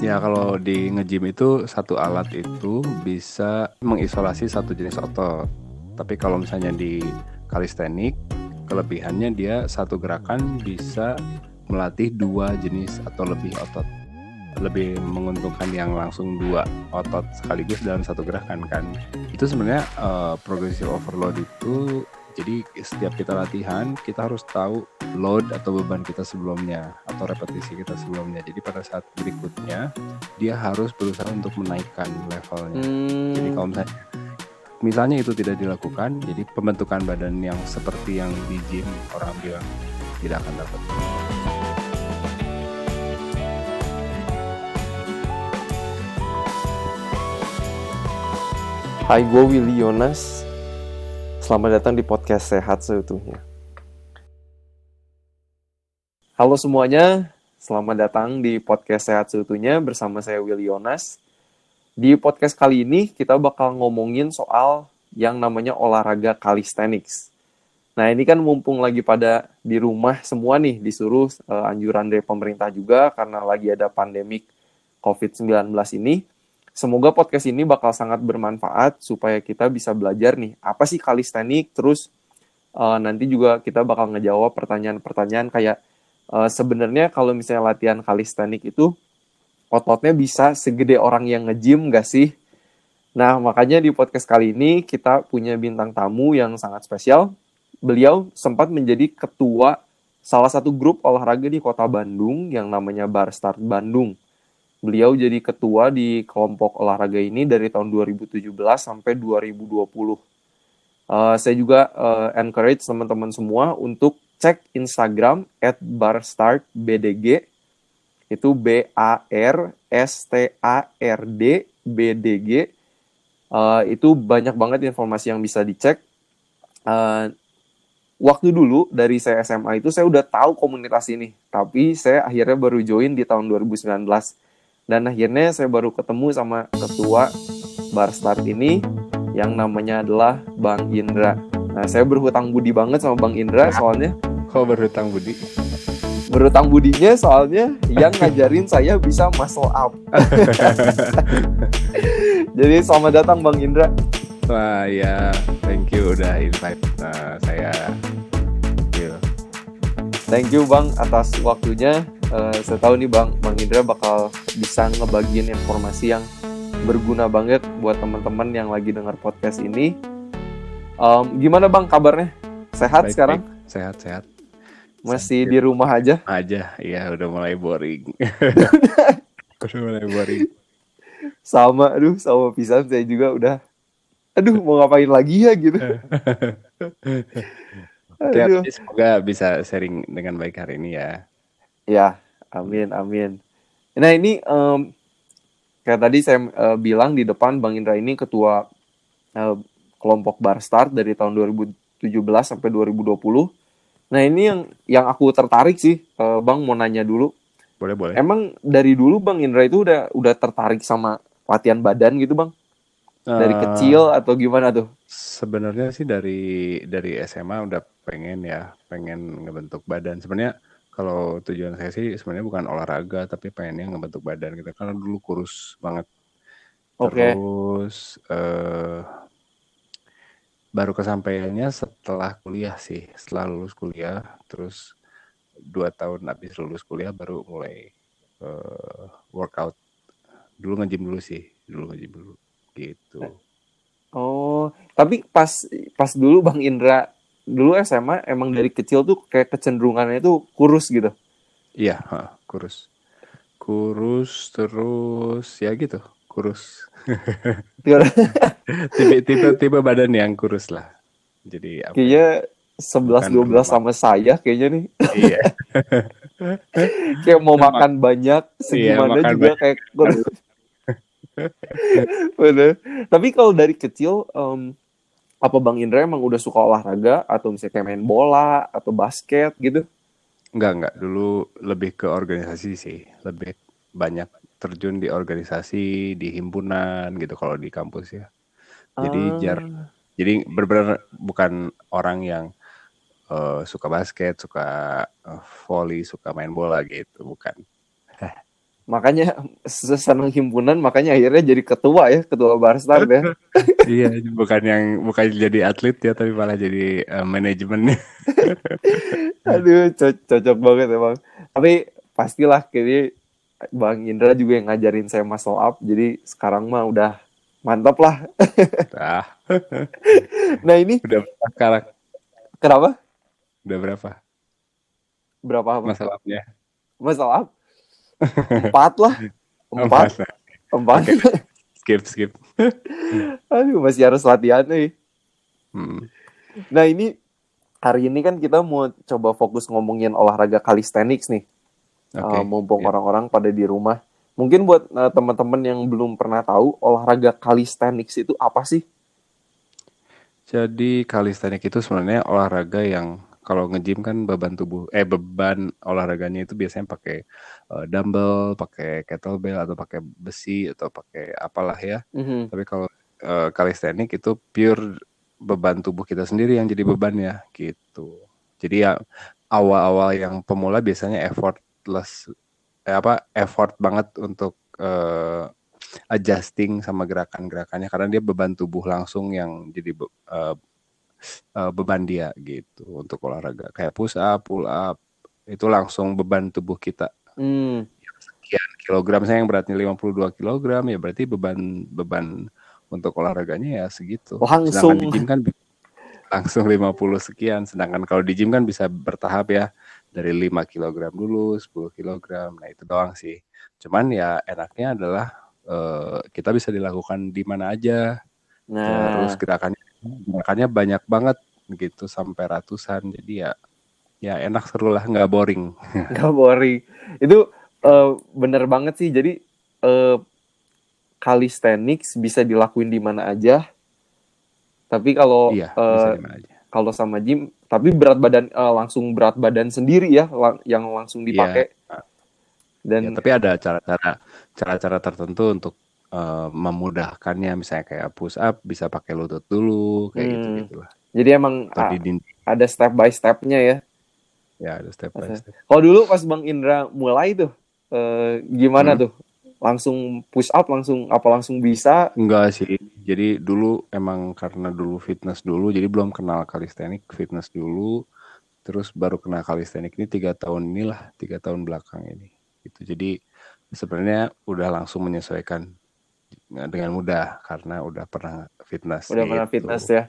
Ya kalau di nge-gym itu satu alat itu bisa mengisolasi satu jenis otot. Tapi kalau misalnya di kalistenik, kelebihannya dia satu gerakan bisa melatih dua jenis atau lebih otot. Lebih menguntungkan yang langsung dua otot sekaligus dalam satu gerakan kan. Itu sebenarnya uh, progressive overload itu jadi setiap kita latihan kita harus tahu load atau beban kita sebelumnya atau repetisi kita sebelumnya. Jadi pada saat berikutnya dia harus berusaha untuk menaikkan levelnya. Hmm. Jadi kalau misalnya misalnya itu tidak dilakukan, jadi pembentukan badan yang seperti yang di gym orang bilang tidak akan dapat. Hai, gue Willy Yonas. Selamat datang di podcast Sehat Seutuhnya. Halo semuanya, selamat datang di podcast Sehat Seutuhnya bersama saya Willy Yonas. Di podcast kali ini kita bakal ngomongin soal yang namanya olahraga calisthenics. Nah ini kan mumpung lagi pada di rumah semua nih disuruh uh, anjuran dari pemerintah juga karena lagi ada pandemik COVID-19 ini Semoga podcast ini bakal sangat bermanfaat supaya kita bisa belajar nih apa sih kalistenik terus uh, nanti juga kita bakal ngejawab pertanyaan-pertanyaan kayak uh, sebenarnya kalau misalnya latihan kalistenik itu ototnya bisa segede orang yang nge-gym gak sih? Nah, makanya di podcast kali ini kita punya bintang tamu yang sangat spesial. Beliau sempat menjadi ketua salah satu grup olahraga di kota Bandung yang namanya Bar Start Bandung. Beliau jadi ketua di kelompok olahraga ini dari tahun 2017 sampai 2020. Uh, eh, saya juga uh, encourage teman-teman semua untuk cek Instagram at barstartbdg itu B A R S T A R D B D G uh, itu banyak banget informasi yang bisa dicek uh, waktu dulu dari saya SMA itu saya udah tahu komunitas ini tapi saya akhirnya baru join di tahun 2019 dan akhirnya saya baru ketemu sama ketua Bar Start ini yang namanya adalah Bang Indra. Nah, saya berhutang budi banget sama Bang Indra soalnya. Kok berhutang budi? Berhutang budinya soalnya yang ngajarin saya bisa muscle up. Jadi selamat datang Bang Indra. Wah ya, thank you udah invite uh, saya. Thank you. Thank you Bang atas waktunya uh, saya tahu nih bang bang Indra bakal bisa ngebagiin informasi yang berguna banget buat teman-teman yang lagi dengar podcast ini. Um, gimana bang kabarnya? Sehat baik, sekarang? Baik. Sehat sehat. Masih di rumah aja? Aja, iya udah mulai boring. udah mulai boring. Sama, aduh sama pisan saya juga udah. Aduh mau ngapain lagi ya gitu. Oke, semoga bisa sharing dengan baik hari ini ya. Ya, amin, amin. Nah ini um, kayak tadi saya uh, bilang di depan Bang Indra ini ketua uh, kelompok Bar Start dari tahun 2017 sampai 2020. Nah ini yang yang aku tertarik sih, uh, Bang mau nanya dulu. Boleh boleh. Emang dari dulu Bang Indra itu udah udah tertarik sama latihan badan gitu Bang? Dari uh, kecil atau gimana tuh? Sebenarnya sih dari dari SMA udah pengen ya, pengen ngebentuk badan. Sebenarnya kalau tujuan saya sih sebenarnya bukan olahraga tapi pengennya ngebentuk badan gitu karena dulu kurus banget. Okay. Terus uh, baru kesampaiannya setelah kuliah sih, setelah lulus kuliah, terus dua tahun habis lulus kuliah baru mulai uh, workout. Dulu ngejim dulu sih, dulu ngejim dulu gitu. Oh, tapi pas pas dulu Bang Indra dulu SMA emang dari kecil tuh kayak kecenderungannya itu kurus gitu. Iya, kurus. Kurus terus ya gitu, kurus. tipe tipe tipe badan yang kurus lah. Jadi apa? Kayaknya sebelas dua belas sama saya kayaknya nih. Iya. kayak mau makan banyak segimana iya, juga banyak. kayak kurus. Bener. Tapi kalau dari kecil um, apa Bang Indra emang udah suka olahraga atau misalnya kayak main bola atau basket gitu? Enggak, enggak. Dulu lebih ke organisasi sih. Lebih banyak terjun di organisasi, di himpunan gitu kalau di kampus ya. Jadi ah. jar jadi benar-benar bukan orang yang uh, suka basket, suka uh, volley, suka main bola gitu, bukan. makanya senang himpunan makanya akhirnya jadi ketua ya ketua barstar ya iya bukan yang bukan jadi atlet ya tapi malah jadi uh, manajemennya aduh co cocok banget emang tapi pastilah kayaknya Bang Indra juga yang ngajarin saya muscle up jadi sekarang mah udah mantap lah. Ah. nah ini udah sekarang? Kenapa? Udah berapa? Berapa apa? masalahnya masalah empat lah. Empat. Empat. empat skip skip. Aduh masih harus latihan nih. Hmm. nah ini hari ini kan kita mau coba fokus ngomongin olahraga calisthenics nih Oke. Uh, mumpung ya. orang-orang pada di rumah mungkin buat uh, teman-teman yang belum pernah tahu olahraga calisthenics itu apa sih Jadi calisthenics itu sebenarnya olahraga yang kalau nge-gym kan beban tubuh eh beban olahraganya itu biasanya pakai eh, dumbbell, pakai kettlebell atau pakai besi atau pakai apalah ya. Mhm. Tapi kalau eh, calisthenics itu pure beban tubuh kita sendiri yang jadi bebannya gitu. Jadi ya awal-awal yang pemula biasanya effortless eh, apa effort banget untuk eh, adjusting sama gerakan-gerakannya karena dia beban tubuh langsung yang jadi be- eh, eh, beban dia gitu untuk olahraga kayak push up, pull up itu langsung beban tubuh kita Hmm, sekian kilogram saya yang beratnya 52 kilogram ya berarti beban beban untuk olahraganya ya segitu. Langsung. Sedangkan di gym kan langsung 50 sekian. Sedangkan kalau di gym kan bisa bertahap ya dari 5 kilogram dulu, 10 kilogram. Nah, itu doang sih. Cuman ya enaknya adalah eh, kita bisa dilakukan di mana aja. Terus nah gerakannya gerakannya banyak banget gitu sampai ratusan. Jadi ya ya enak seru lah nggak boring. nggak boring itu uh, bener banget sih jadi uh, calisthenics bisa dilakuin di mana aja tapi kalau iya, uh, kalau sama gym tapi berat badan uh, langsung berat badan sendiri ya lang- yang langsung dipakai. Dan Ya, tapi ada cara-cara cara-cara tertentu untuk eh, memudahkannya. Misalnya kayak push up bisa pakai lutut dulu kayak Hmm. gitu gitulah jadi emang ada step by stepnya ya. Ya ada step by step. Kalau dulu pas bang Indra mulai tuh eh, gimana Hmm. tuh langsung push up langsung apa langsung bisa? Enggak sih. Jadi dulu emang karena dulu fitness dulu jadi belum kenal calisthenics fitness dulu. Terus baru kenal calisthenics ini tiga tahun inilah tiga tahun belakang ini. Gitu. Jadi sebenarnya udah langsung menyesuaikan dengan mudah karena udah pernah fitness udah pernah gitu. fitness ya?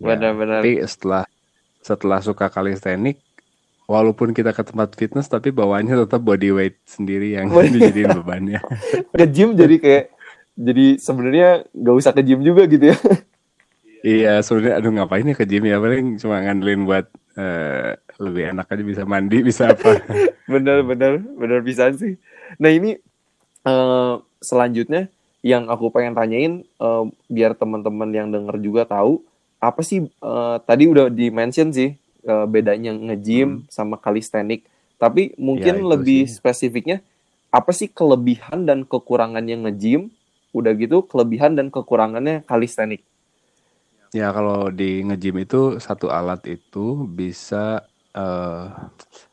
Ya, benar-benar. Tapi setelah setelah suka calisthenics, walaupun kita ke tempat fitness, tapi bawaannya tetap body weight sendiri yang dijadiin bebannya. ke gym jadi kayak jadi sebenarnya nggak usah ke gym juga gitu ya iya, sebenarnya aduh ngapain ya ke gym ya paling cuma ngandelin buat eh, lebih enak aja bisa mandi bisa apa. bener bener bener bisa sih nah ini eh, selanjutnya yang aku pengen tanyain eh, biar teman-teman yang denger juga tahu apa sih eh, tadi udah di mention sih eh, bedanya nge-gym sama calisthenics tapi mungkin Hmm. Ya, lebih sih. spesifiknya apa sih kelebihan dan kekurangannya nge-gym udah gitu kelebihan dan kekurangannya calisthenics Ya kalau di nge-gym itu satu alat itu bisa eh,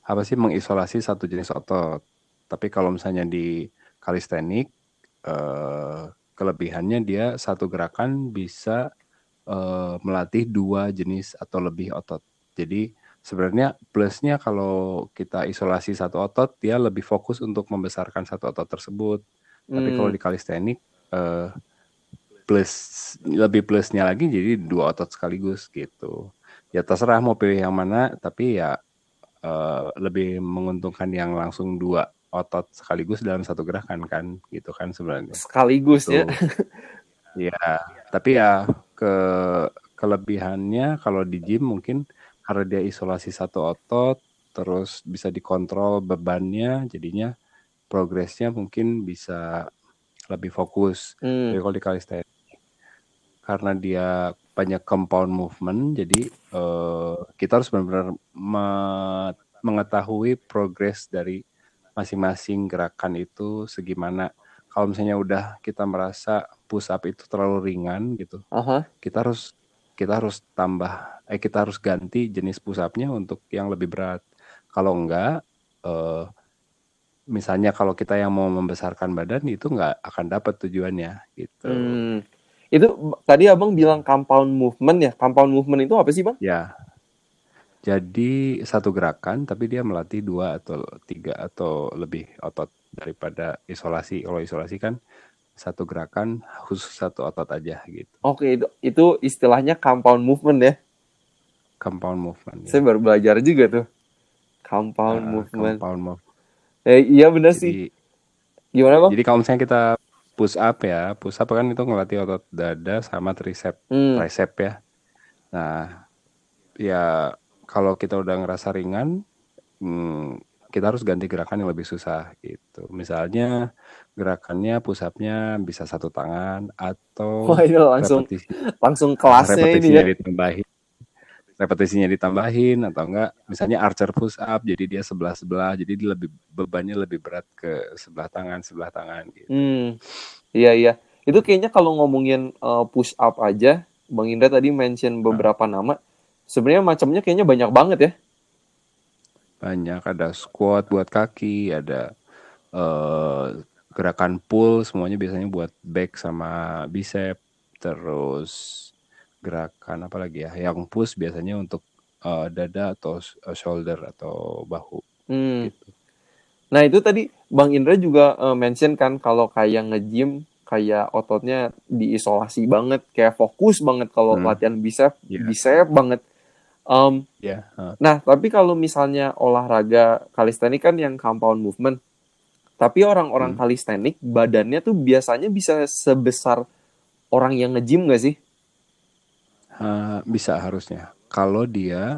apa sih mengisolasi satu jenis otot. Tapi kalau misalnya di calisthenics eh, kelebihannya dia satu gerakan bisa melatih dua jenis atau lebih otot. Jadi sebenarnya plusnya kalau kita isolasi satu otot dia lebih fokus untuk membesarkan satu otot tersebut. Tapi Hmm. kalau di calisthenics eh, plus lebih plusnya lagi jadi dua otot sekaligus gitu. Ya terserah mau pilih yang mana, tapi ya eh, lebih menguntungkan yang langsung dua otot sekaligus dalam satu gerakan kan, gitu kan sebenarnya. sekaligus ya Tuh. Ya, tapi ya ke kelebihannya kalau di gym mungkin karena dia isolasi satu otot, terus bisa dikontrol bebannya, jadinya progresnya mungkin bisa lebih fokus. Hmm. Jadi kalau di calisthenics karena dia banyak compound movement, jadi eh, kita harus benar-benar me- mengetahui progres dari masing-masing gerakan itu segimana. Kalau misalnya udah kita merasa push up itu terlalu ringan gitu, Aha. kita harus kita harus tambah, eh kita harus ganti jenis push up-nya untuk yang lebih berat. Kalau enggak, eh, misalnya kalau kita yang mau membesarkan badan itu nggak akan dapat tujuannya gitu. Hmm. Itu tadi abang bilang compound movement ya. Compound movement itu apa sih bang? Ya, jadi satu gerakan tapi dia melatih dua atau tiga atau lebih otot daripada isolasi. Kalau isolasi kan satu gerakan khusus satu otot aja gitu. Oke itu, itu istilahnya compound movement ya. Compound movement. ya. Saya baru belajar juga tuh. Compound Ah, movement. compound movement. Eh, iya bener sih. Gimana bang? jadi kalau misalnya kita push up ya, push up kan itu ngelatih otot dada sama tricep, Hmm. tricep ya. Nah, ya kalau kita udah ngerasa ringan, hmm, kita harus ganti gerakan yang lebih susah gitu. Misalnya gerakannya push up-nya bisa satu tangan atau Wah ini langsung repetisi langsung kelasnya ini repetisinya ya. ditambahin repetisinya ditambahin atau enggak misalnya archer push up jadi dia sebelah sebelah jadi dia lebih bebannya lebih berat ke sebelah tangan sebelah tangan gitu Hmm. Iya iya. Itu kayaknya kalau ngomongin uh, push up aja, Bang Indra tadi mention beberapa nama. Sebenarnya macamnya kayaknya banyak banget ya. banyak ada squat buat kaki ada eh, gerakan pull semuanya biasanya buat back sama bicep terus gerakan apa lagi ya yang push biasanya untuk eh, dada atau eh, shoulder atau bahu Hmm. gitu Nah itu tadi Bang Indra juga uh, mention kan kalau kayak nge-gym kayak ototnya diisolasi banget, kayak fokus banget kalau Hmm. latihan bicep, Iya. bicep banget. Um, ya eh, nah tapi kalau misalnya olahraga kalistenik kan yang compound movement, tapi orang-orang Hmm. kalistenik badannya tuh biasanya bisa sebesar orang yang nge-gym nggak sih? Eh, bisa harusnya kalau dia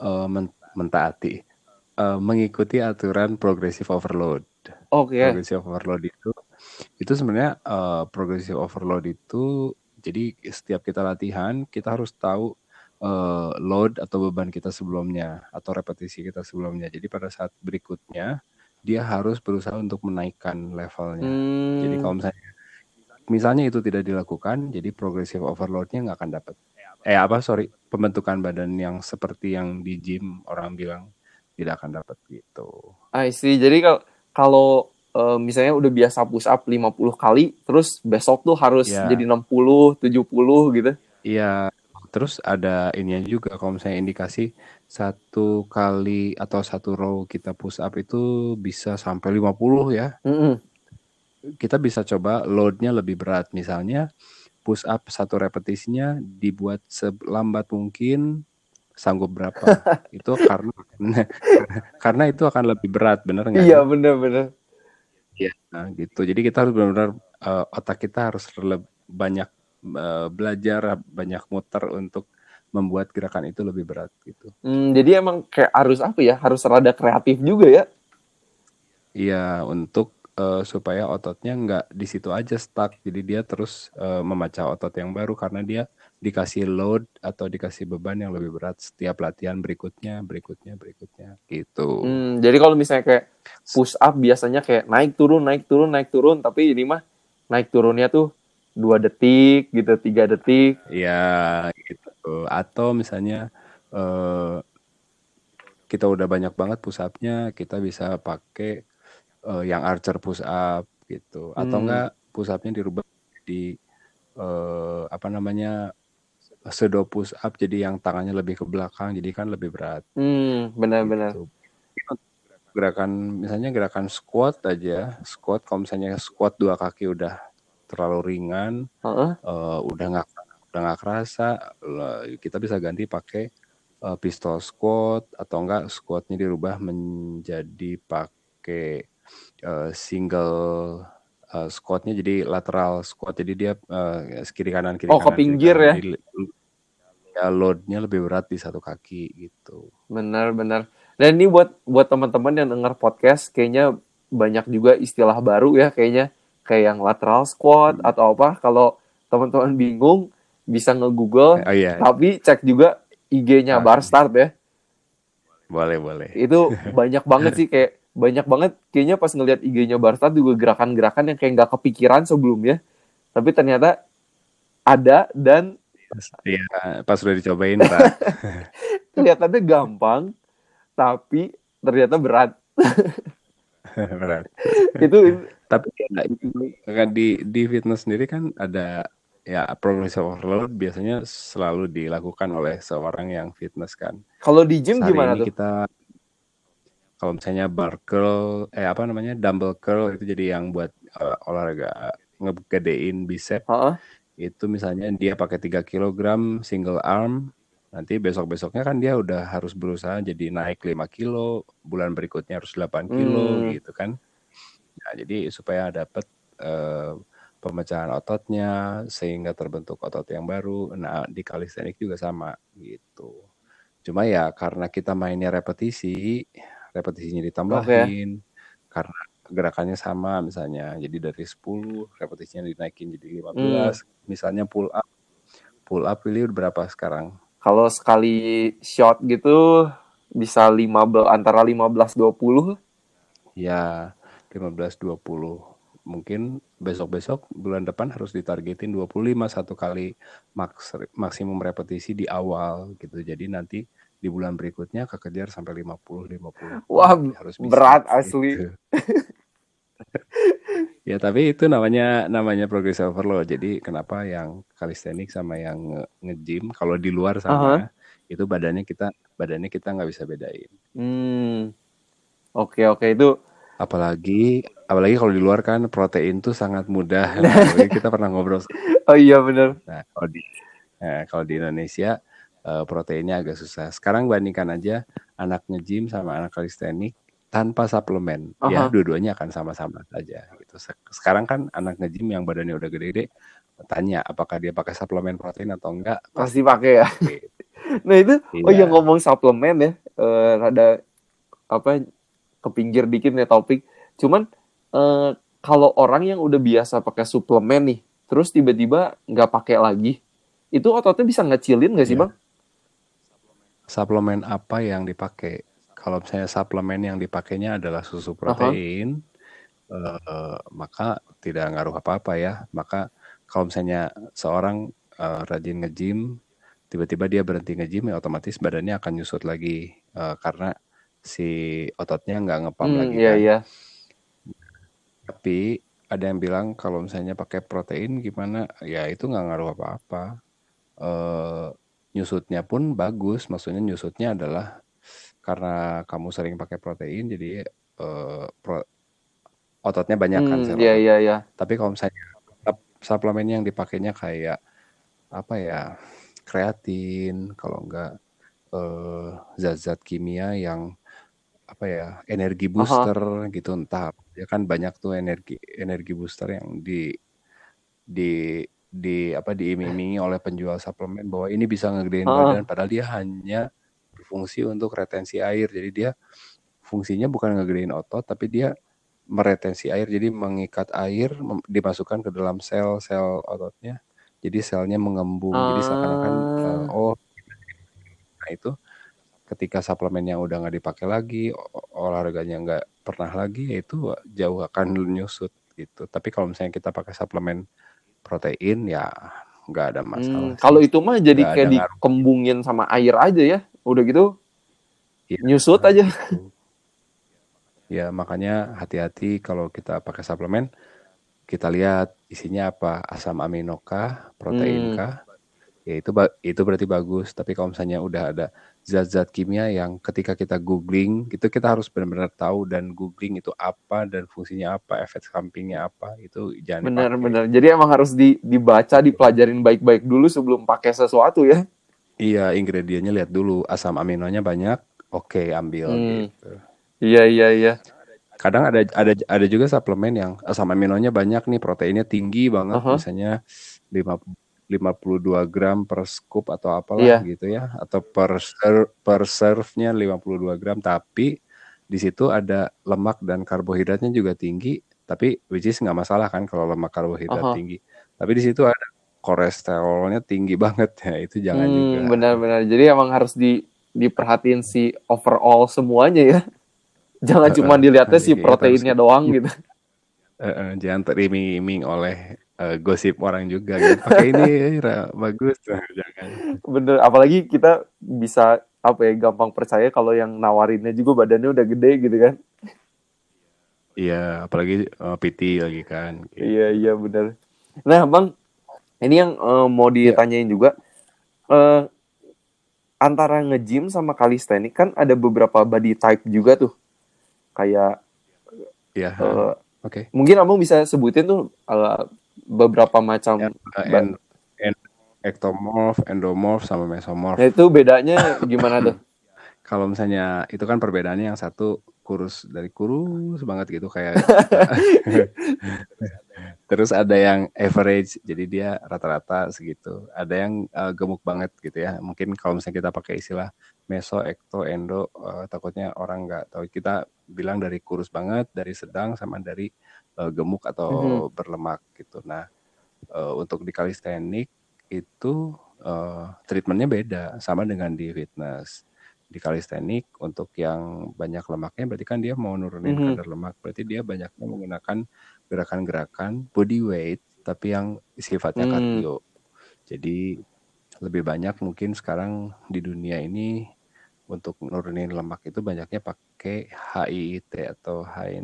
eh, men- mentaati eh, mengikuti aturan progressive overload. Oke. Progressive overload itu itu sebenarnya eh, progressive overload itu jadi setiap kita latihan kita harus tahu eh, load atau beban kita sebelumnya atau repetisi kita sebelumnya. Jadi pada saat berikutnya dia harus berusaha untuk menaikkan levelnya. Hmm. Jadi kalau misalnya misalnya itu tidak dilakukan, jadi progressive overloadnya nggak akan dapat. Eh apa sorry pembentukan badan yang seperti yang di gym orang bilang tidak akan dapat gitu. I see. Jadi kalau kalau eh, misalnya udah biasa push up 50 kali, terus besok tuh harus Ya. jadi 60, 70 gitu. Iya. Terus ada ininya juga kalau misalnya indikasi satu kali atau satu row kita push up itu bisa sampai 50 ya. Mm-mm. Kita bisa coba loadnya lebih berat misalnya push up satu repetisinya dibuat selambat mungkin sanggup berapa itu karena karena itu akan lebih berat bener nggak Iya bener-bener. Iya, nah, gitu. Jadi kita harus benar-benar eh, otak kita harus banyak eh, belajar, banyak muter untuk membuat gerakan itu lebih berat gitu. Hmm, jadi emang kayak harus apa ya? Harus rada kreatif juga ya. Iya, untuk eh, supaya ototnya nggak di situ aja stuck. Jadi dia terus eh, memecah otot yang baru karena dia dikasih load atau dikasih beban yang lebih berat setiap latihan berikutnya, berikutnya, berikutnya gitu. Hmm, jadi kalau misalnya kayak push up biasanya kayak naik turun naik turun naik turun, tapi ini mah naik turunnya tuh dua detik gitu, tiga detik. Ya gitu. Atau misalnya eh, kita udah banyak banget push up-nya, kita bisa pakai eh, yang archer push up gitu. Atau Hmm. enggak push up-nya dirubah di eh, apa namanya pseudo push up jadi yang tangannya lebih ke belakang jadi kan lebih berat Hmm, benar-benar. gitu. Gerakan misalnya gerakan squat aja, squat kalau misalnya squat dua kaki udah terlalu ringan, Heeh. eh, udah nggak udah nggak kerasa kita bisa ganti pakai eh, pistol squat atau enggak squatnya dirubah menjadi pakai eh, single eh, squatnya jadi lateral squat jadi dia eh, kiri kanan kiri Oh, ke kanan kiri pinggir kanan. ya? Jadi, ya loadnya lebih berat di satu kaki gitu Benar-benar. Dan ini buat buat teman-teman yang dengar podcast, kayaknya banyak juga istilah baru ya, kayaknya kayak yang lateral squat atau apa. Kalau teman-teman bingung, bisa nge-google, oh iya tapi cek juga IG-nya Oke. Bar Start ya. boleh boleh Itu banyak banget sih kayak banyak banget kayaknya pas ngelihat IG-nya Bar Start juga gerakan-gerakan yang kayak nggak kepikiran sebelumnya. Tapi ternyata ada dan Iya, pas udah dicobain Pak. kelihatannya gampang, tapi ternyata berat. berat. itu Tapi ya, kan di di fitness sendiri kan ada ya progressive overload biasanya selalu dilakukan oleh seorang yang fitness kan. kalau di gym Sehari gimana tuh? kita kalau misalnya bar curl, eh apa namanya dumbbell curl itu jadi yang buat eh, olahraga ngegedein bicep Heeh. itu misalnya dia pakai 3 kg single arm nanti besok-besoknya kan dia udah harus berusaha jadi naik 5 kilo bulan berikutnya harus 8 kilo Hmm. gitu kan nah jadi supaya dapat eh, pemecahan ototnya sehingga terbentuk otot yang baru. Nah di calisthenics juga sama gitu. Cuma ya karena kita mainnya repetisi repetisinya ditambahin karena gerakannya sama misalnya. Jadi dari 10 repetisinya dinaikin jadi 15 misalnya pull up pull up udah berapa sekarang? Kalau sekali shot gitu bisa 15 antara 15 20. ya 15 20 mungkin besok-besok bulan depan harus ditargetin 25 satu kali maks maksimum repetisi di awal gitu jadi nanti di bulan berikutnya kekejar sampai 50 50 Wah, harus bisa berat asli. gitu. ya tapi itu namanya namanya progressive overload jadi kenapa yang calisthenics sama yang nge- nge-gym kalau di luar sana itu badannya kita badannya kita nggak bisa bedain Hmm. Oke, oke itu apalagi apalagi kalau di luar kan protein tuh sangat mudah nah, kita pernah ngobrol Oh iya bener. nah kalau di nah, kalau di Indonesia eh, proteinnya agak susah sekarang bandingkan aja anak nge-gym sama anak calisthenics tanpa suplemen ya Aha. dua-duanya akan sama-sama saja gitu Se- sekarang kan anak nge-gym yang badannya udah gede-gede tanya apakah dia pakai suplemen protein atau enggak Pasti pakai ya. Gitu. Nah itu, oh Iya. iya ngomong suplemen ya, eh ada apa ke pinggir dikit nih topik. Cuman eh, kalau orang yang udah biasa pakai suplemen nih, terus tiba-tiba nggak pakai lagi, itu ototnya bisa ngecilin nggak sih Iya. bang? suplemen apa yang dipakai kalau misalnya suplemen yang dipakainya adalah susu protein eh, maka tidak ngaruh apa-apa ya maka kalau misalnya seorang eh, rajin nge-gym tiba-tiba dia berhenti nge-gym ya otomatis badannya akan nyusut lagi eh, karena si ototnya nggak ngepam Hmm, lagi iya kan iya. Tapi ada yang bilang kalau misalnya pakai protein gimana? Ya itu nggak ngaruh apa-apa. Eh nyusutnya pun bagus. Maksudnya nyusutnya adalah karena kamu sering pakai protein jadi eh, pro- ototnya banyak kan Hmm, iya iya iya. tapi kalau misalnya sup- suplemen yang dipakainya kayak apa ya kreatin kalau enggak eh, zat-zat kimia yang apa ya energi Aha. booster gitu entah ya kan banyak tuh energi energi booster yang di di di apa diiming-imingi oleh penjual suplemen bahwa ini bisa ngegedein Heeh. badan padahal dia hanya berfungsi untuk retensi air jadi dia fungsinya bukan ngegedein otot tapi dia meretensi air jadi mengikat air dimasukkan ke dalam sel-sel ototnya jadi selnya mengembung jadi seakan-akan Ah, oh nah itu ketika suplemen yang udah nggak dipakai lagi olahraganya nggak pernah lagi ya itu jauh akan nyusut gitu. Tapi kalau misalnya kita pakai suplemen protein ya nggak ada masalah hmm, kalau itu mah jadi ada kayak ngaruh. dikembungin sama air aja ya. Udah gitu? Ya nyusut aja. gitu. Ya makanya hati-hati kalau kita pakai suplemen. Kita lihat isinya apa asam amino kah protein Hmm, kah? Ya itu itu berarti bagus. Tapi kalau misalnya udah ada zat-zat kimia yang ketika kita googling itu kita harus benar-benar tahu dan googling itu apa dan fungsinya apa efek sampingnya apa itu jangan benar-benar. Jadi emang harus di, dibaca, dipelajarin baik-baik dulu sebelum pakai sesuatu ya. iya ingredientnya lihat dulu asam aminonya banyak oke ambil Hmm, gitu iya iya iya. kadang ada ada ada juga suplemen yang asam aminonya banyak nih proteinnya tinggi banget Aha, misalnya 5 52 gram per scoop atau apalah iya. gitu ya atau per ser- per serve-nya 52 gram tapi di situ ada lemak dan karbohidratnya juga tinggi tapi which is nggak masalah kan kalau lemak karbohidrat Aha. tinggi tapi di situ ada kolesterolnya tinggi banget ya itu jangan juga Hmm, benar-benar. Jadi emang harus di diperhatiin si overall semuanya ya. Jangan cuma Heeh, dilihatnya si jadi kita harus proteinnya doang gitu. Eh, eh, jangan teriming-iming oleh eh, gosip orang juga gitu. Pakai ini Ra, bagus. Nah, jangan. Bener, apalagi kita bisa apa ya gampang percaya kalau yang nawarinnya juga badannya udah gede gitu kan. Iya, apalagi uh, PT lagi kan. Gitu. Iya iya benar. Nah bang, ini yang uh, mau Iya. ditanyain juga. eh antara nge-gym sama calisthenics kan ada beberapa body type juga tuh. Kayak Iya. eh, Oke. mungkin abang bisa sebutin tuh eh, beberapa macam. Ya, uh, ba- en- en- ectomorph, endomorph, sama mesomorph. Nah itu bedanya gimana tuh? Kalau misalnya itu kan perbedaannya yang satu kurus dari kurus banget gitu kayak terus ada yang average jadi dia rata-rata segitu ada yang uh, gemuk banget gitu ya mungkin kalau misalnya kita pakai istilah meso ekto endo uh, takutnya orang nggak tahu kita bilang dari kurus banget dari sedang sama dari uh, gemuk atau berlemak gitu. Nah uh, untuk di calisthenics itu uh, treatmentnya beda sama dengan di fitness. Di calisthenics untuk yang banyak lemaknya berarti kan dia mau nurunin Mhm. kadar lemak berarti dia banyaknya menggunakan gerakan-gerakan body weight tapi yang sifatnya cardio jadi lebih banyak mungkin sekarang di dunia ini untuk nurunin lemak itu banyaknya pakai HIIT atau high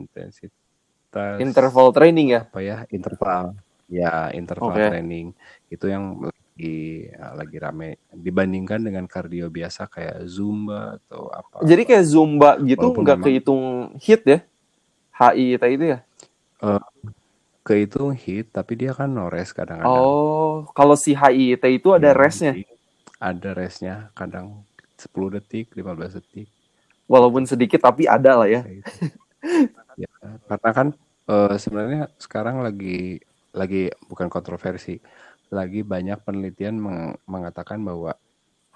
intensitas Interval training ya? apa ya interval ya interval Oke. training itu yang lagi lagi rame dibandingkan dengan kardio biasa kayak zumba atau apa Jadi kayak zumba gitu nggak memang- kehitung hit ya? HI itu ya? kehitung hit tapi dia kan no rest kadang-kadang Oh, kalau si HIIT itu ada Iya, restnya, ada restnya kadang 10 detik 15 detik walaupun sedikit tapi ada lah ya. karena kan eh, sebenarnya sekarang lagi lagi bukan kontroversi lagi banyak penelitian meng- mengatakan bahwa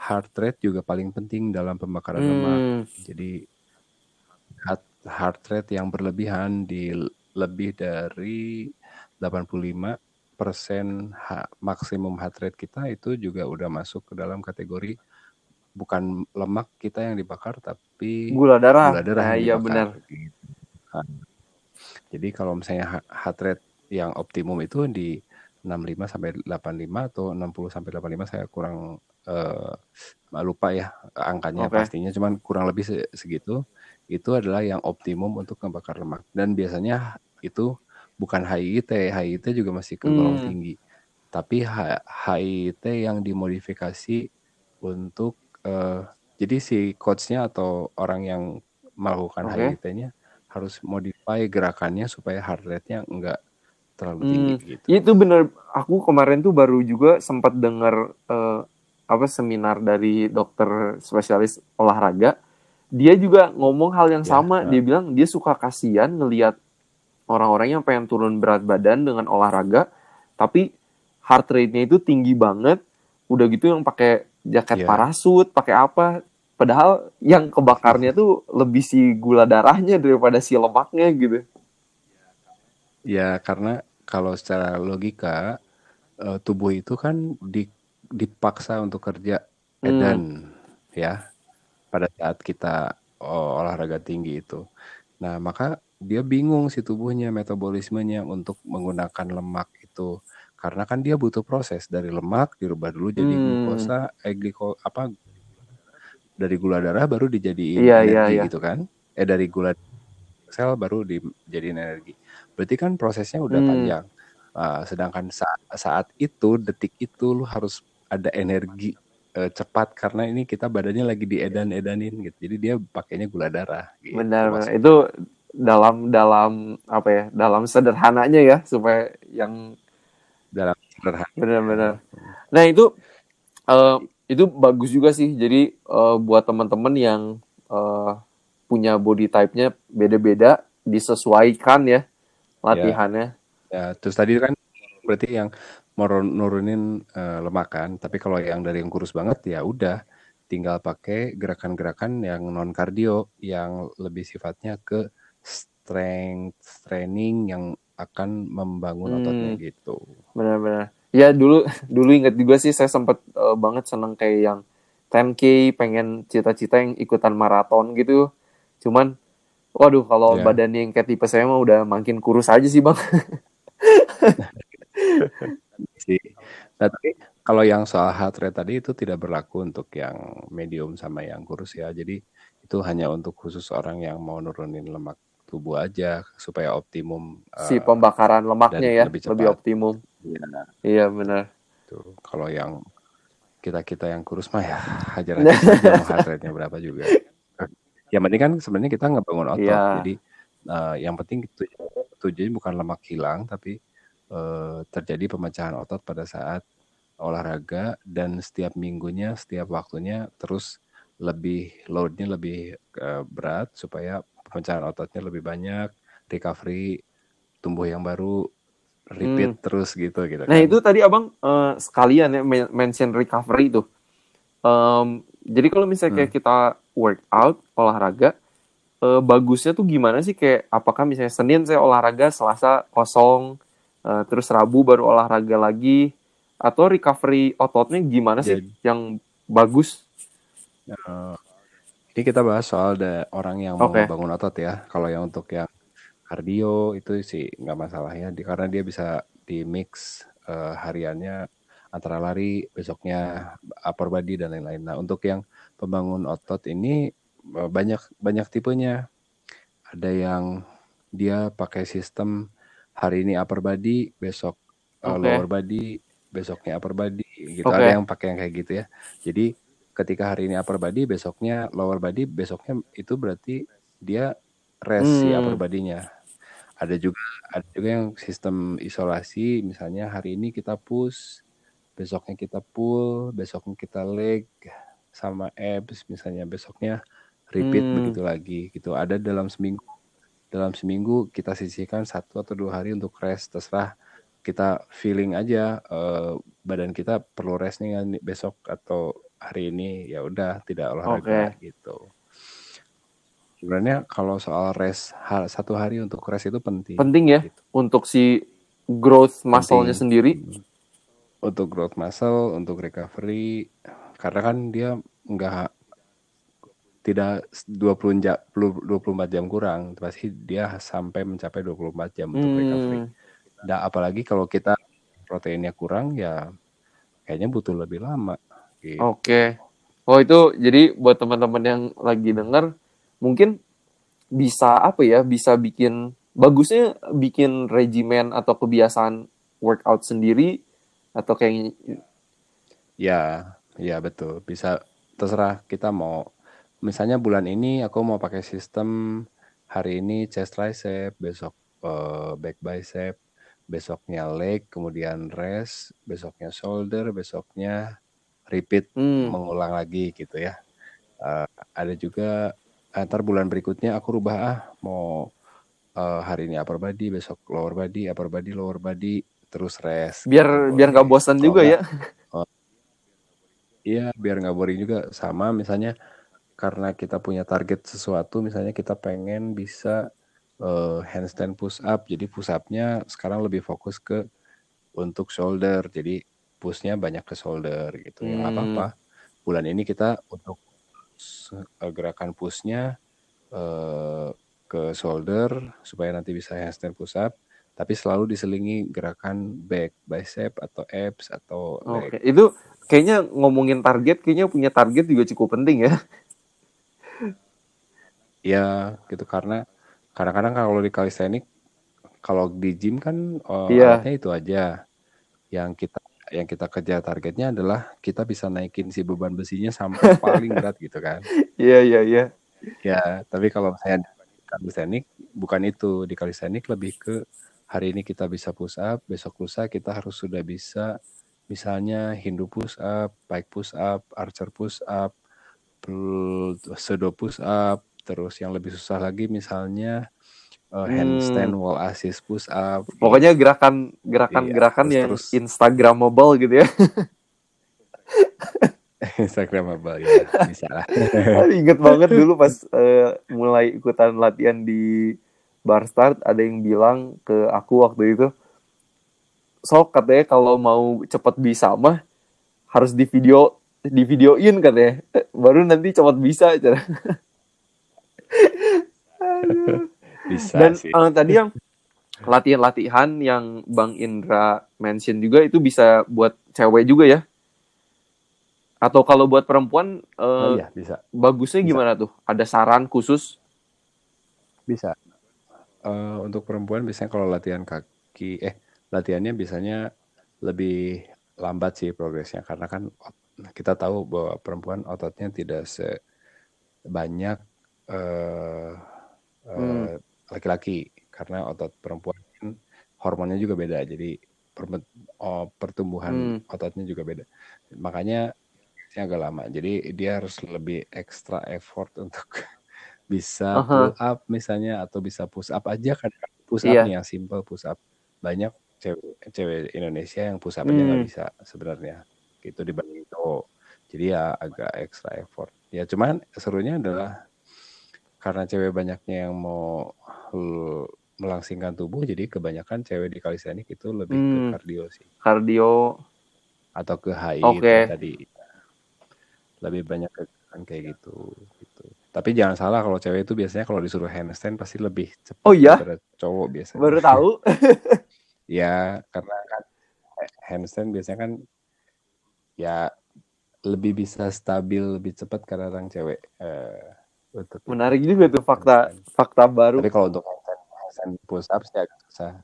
heart rate juga paling penting dalam pembakaran lemak Hmm, Jadi heart, heart rate yang berlebihan di lebih dari 85 persen maksimum heart rate kita itu juga udah masuk ke dalam kategori bukan lemak kita yang dibakar tapi gula darah. gula darah Nah, yang iya benar. gitu. Jadi kalau misalnya heart rate yang optimum itu di 65 sampai 85 atau 60 sampai 85 saya kurang eh, lupa ya angkanya Oke. pastinya cuman kurang lebih se- segitu itu adalah yang optimum untuk membakar lemak dan biasanya itu bukan HIIT HIIT juga masih kegolong Hmm. tinggi tapi HIIT yang dimodifikasi untuk eh, jadi si coachnya atau orang yang melakukan Oke. HIIT-nya harus modify gerakannya supaya heart rate-nya enggak terlalu Hmm, tinggi gitu. Itu bener. Aku kemarin tuh baru juga sempat dengar eh, apa seminar dari dokter spesialis olahraga. Dia juga ngomong hal yang Ya, sama. nah. Dia bilang dia suka kasihan ngelihat orang-orang yang pengen turun berat badan dengan olahraga, tapi heart rate-nya itu tinggi banget. Udah gitu yang pakai jaket Ya. parasut, pakai apa? Padahal yang kebakarnya tuh lebih si gula darahnya daripada si lemaknya gitu. Ya karena kalau secara logika eh, tubuh itu kan di- dipaksa untuk kerja Hmm. edan ya pada saat kita oh, olahraga tinggi itu. Nah maka dia bingung si tubuhnya metabolismenya untuk menggunakan lemak itu karena kan dia butuh proses dari lemak dirubah dulu jadi Hmm. glukosa eh gliko apa dari gula darah baru dijadiin Iya, iya, energi iya. gitu kan eh dari gula sel baru dijadiin energi berarti kan prosesnya udah Hmm. panjang Ah, sedangkan saat, saat itu detik itu lu harus ada energi eh, cepat karena ini kita badannya lagi diedan-edanin gitu jadi dia pakainya gula darah gitu Benar, maksudnya. Itu dalam dalam apa ya? Dalam sederhananya ya supaya yang dalam sederhana benar-benar. Nah, itu eh, itu bagus juga sih. Jadi eh, buat teman-teman yang eh, punya body type-nya beda-beda disesuaikan ya latihannya. Ya, terus tadi kan berarti yang mau nurunin eh, lemak kan, tapi kalau yang dari yang kurus banget ya udah tinggal pakai gerakan-gerakan yang non kardio yang lebih sifatnya ke strength training yang akan membangun Hmm. ototnya gitu. Benar-benar. Ya dulu dulu inget juga sih saya sempat eh, banget seneng kayak yang 10K pengen cita-cita yang ikutan maraton gitu. Cuman waduh kalau Ya. badannya yang kayak tipe saya mah udah makin kurus aja sih, Bang. sih. Nah, tapi kalau yang soal heart rate tadi itu tidak berlaku untuk yang medium sama yang kurus ya. Jadi itu hanya untuk khusus orang yang mau nurunin lemak tubuh aja supaya optimum si eh, pembakaran lemaknya ya lebih lebih, cepat. optimum ya, iya benar tuh. Kalau yang kita-kita yang kurus mah ya hajar aja mau heart rate-nya berapa juga. Yang penting kan sebenarnya kita ngebangun otot. Iya. Jadi eh, yang penting tuj- tujuannya bukan lemak hilang tapi eh, terjadi pemecahan otot pada saat olahraga dan setiap minggunya, setiap waktunya terus lebih loadnya lebih eh, berat supaya pemecahan ototnya lebih banyak, recovery, tumbuh yang baru, repeat terus gitu gitu. Hmm. nah kan. itu tadi abang eh, sekalian ya men- mention recovery itu Em, jadi kalau misalnya kayak kita workout olahraga eh, bagusnya tuh gimana sih kayak apakah misalnya Senin saya olahraga Selasa kosong eh, terus Rabu baru olahraga lagi atau recovery ototnya gimana sih Jadi- yang bagus Eh, ini kita bahas soal da- orang yang mau Oke. bangun otot ya. Kalau yang untuk yang kardio itu sih nggak masalah ya, di, karena dia bisa di mix eh, hariannya antara lari, besoknya upper body dan lain-lain. Nah untuk yang pembangun otot ini eh, banyak banyak tipenya. Ada yang dia pakai sistem hari ini upper body, besok eh, Oke. lower body, besoknya upper body gitu. Oke. Ada yang pakai yang kayak gitu ya. Jadi ketika hari ini upper body, besoknya lower body, besoknya itu berarti dia rest si Hmm. upper body-nya. Ada juga ada juga yang sistem isolasi, misalnya hari ini kita push, besoknya kita pull, besoknya kita leg sama abs, misalnya besoknya repeat Hmm. begitu lagi gitu. Ada dalam seminggu dalam seminggu kita sisihkan satu atau dua hari untuk rest terserah kita feeling aja eh, badan kita perlu rest nih kan besok atau hari ini ya udah tidak olahraga gitu. Sebenarnya kalau soal rest satu hari untuk rest itu penting. penting ya Gitu. untuk si growth muscle-nya sendiri Untuk growth muscle, untuk recovery karena kan dia nggak tidak 20 jam 24 jam kurang pasti dia sampai mencapai 24 jam untuk recovery. Hmm, Nah, apalagi kalau kita proteinnya kurang ya kayaknya butuh lebih lama. Gitu. Oke. Oh itu jadi buat teman-teman yang lagi dengar mungkin bisa apa ya bisa bikin bagusnya bikin regimen atau kebiasaan workout sendiri atau kayak Ya, ya betul. Bisa terserah kita mau misalnya bulan ini aku mau pakai sistem hari ini chest tricep, besok eh, back bicep, besoknya leg, kemudian rest, besoknya shoulder, besoknya repeat hmm, mengulang lagi gitu ya. Eh, ada juga antar bulan berikutnya aku rubah ah mau eh, hari ini upper body, besok lower body, upper body, lower body, terus rest. biar gitu, biar nggak boleh. bosan Kalau juga nggak, ya. Iya, biar nggak boring juga. Sama misalnya karena kita punya target sesuatu, misalnya kita pengen bisa eh, handstand push up. Jadi push up-nya sekarang lebih fokus ke untuk shoulder. Jadi push-nya banyak ke shoulder gitu. Ya Hmm, apa-apa. Bulan ini kita untuk eh, gerakan push-nya eh, ke shoulder supaya nanti bisa handstand push up. Tapi selalu diselingi gerakan back bicep atau abs atau leg. Oke, itu kayaknya ngomongin target, kayaknya punya target juga cukup penting ya. Ya, gitu karena kadang-kadang kalau di calisthenics kalau di gym kan eh, Iya, alatnya itu aja. Yang kita yang kita kejar targetnya adalah kita bisa naikin si beban besinya sampai paling berat gitu kan. iya, iya, iya. Ya, tapi kalau saya di calisthenics bukan itu. Di calisthenics lebih ke hari ini kita bisa push up, besok lusa kita harus sudah bisa misalnya Hindu push up, pike push up, archer push up, pl- pseudo push up, terus yang lebih susah lagi misalnya eh, handstand Hmm, wall assist push up pokoknya gitu. gerakan Iya, terus yang terus instagramable gitu ya. Instagramable ya bisa lah. Ingat banget dulu pas eh, mulai ikutan latihan di bar start ada yang bilang ke aku waktu itu, sok katanya kalau mau cepet bisa mah harus di video di videoin katanya, baru nanti cepet bisa. cara. Bisa Dan sih. eh, tadi yang latihan-latihan yang Bang Indra mention juga itu bisa buat cewek juga ya? Atau kalau buat perempuan Oh eh, iya bisa bagusnya bisa gimana tuh? Ada saran khusus? bisa. eh, untuk perempuan biasanya kalau latihan kaki, eh latihannya biasanya lebih lambat sih progresnya karena kan kita tahu bahwa perempuan ototnya tidak sebanyak eh, Hmm. Laki-laki karena otot perempuan kan hormonnya juga beda jadi oh, pertumbuhan Hmm. ototnya juga beda makanya agak lama jadi dia harus lebih ekstra effort untuk bisa Aha. pull up misalnya atau bisa push up aja kan push up nih yang simple push up banyak cewek cewek Indonesia yang push up aja nggak Hmm. bisa sebenarnya gitu dibanding cowok jadi ya agak ekstra effort ya cuman serunya adalah karena cewek banyaknya yang mau l- melangsingkan tubuh jadi kebanyakan cewek di kalisthenik itu lebih ke Hmm. kardio sih Kardio. atau ke HIIT Oke. tadi lebih banyak ke kayak gitu gitu tapi jangan salah kalau cewek itu biasanya kalau disuruh handstand pasti lebih cepat Oh iya? daripada cowok biasanya Baru tahu. ya karena kan handstand biasanya kan ya lebih bisa stabil lebih cepat karena orang cewek eh, untuk Menarik juga tuh fakta fakta baru. tapi kalau untuk handstand, push up sih agak susah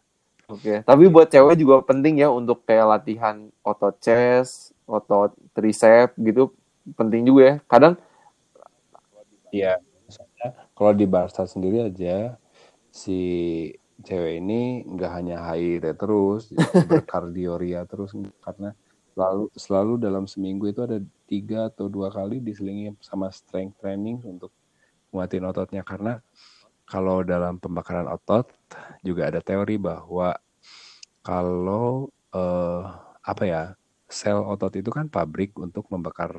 Oke, tapi buat cewek juga penting ya untuk kayak latihan otot chest, otot tricep gitu penting juga ya. Kadang Iya, misalnya kalau di Barca sendiri aja si cewek ini nggak hanya HIIT terus berkardioria terus karena selalu selalu dalam seminggu itu ada tiga atau dua kali diselingi sama strength training untuk nguatin ototnya karena kalau dalam pembakaran otot juga ada teori bahwa kalau eh, apa ya sel otot itu kan pabrik untuk membakar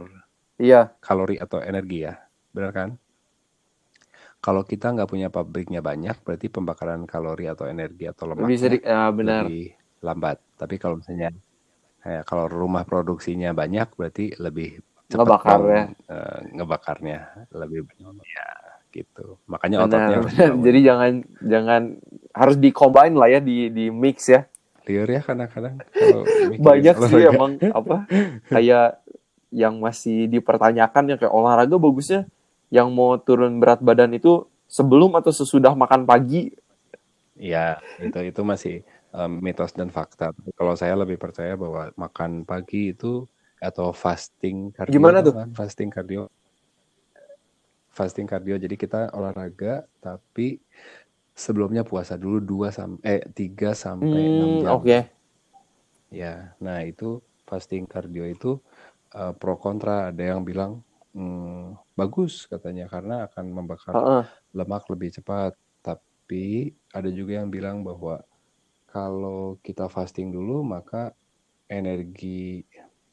iya, kalori atau energi ya, benar kan? Kalau kita nggak punya pabriknya banyak, berarti pembakaran kalori atau energi atau bisa di lemaknya ah, benar. lebih lambat. Tapi kalau misalnya eh, kalau rumah produksinya banyak, berarti lebih cepat Ngebakar ya. eh, ngebakarnya lebih banyak. Ya, gitu. Makanya ototnya Benar. Jadi jangan jangan harus di-combine lah ya di di mix ya. Liar ya kadang-kadang Banyak sih olahraga. emang apa kayak yang masih dipertanyakan ya kayak olahraga bagusnya yang mau turun berat badan itu sebelum atau sesudah makan pagi. Iya, itu itu masih um, mitos dan fakta. Tapi Kalau saya lebih percaya bahwa makan pagi itu atau fasting kardio Gimana tuh? kan? Fasting kardio. Fasting kardio. Jadi kita olahraga tapi sebelumnya puasa dulu 2 sampai eh 3 sampai 6 Hmm, jam. oke. Ya. Nah, itu fasting kardio itu uh, pro kontra. Ada yang bilang hmm, bagus katanya karena akan membakar Heeh. lemak lebih cepat. Tapi ada juga yang bilang bahwa kalau kita fasting dulu maka energi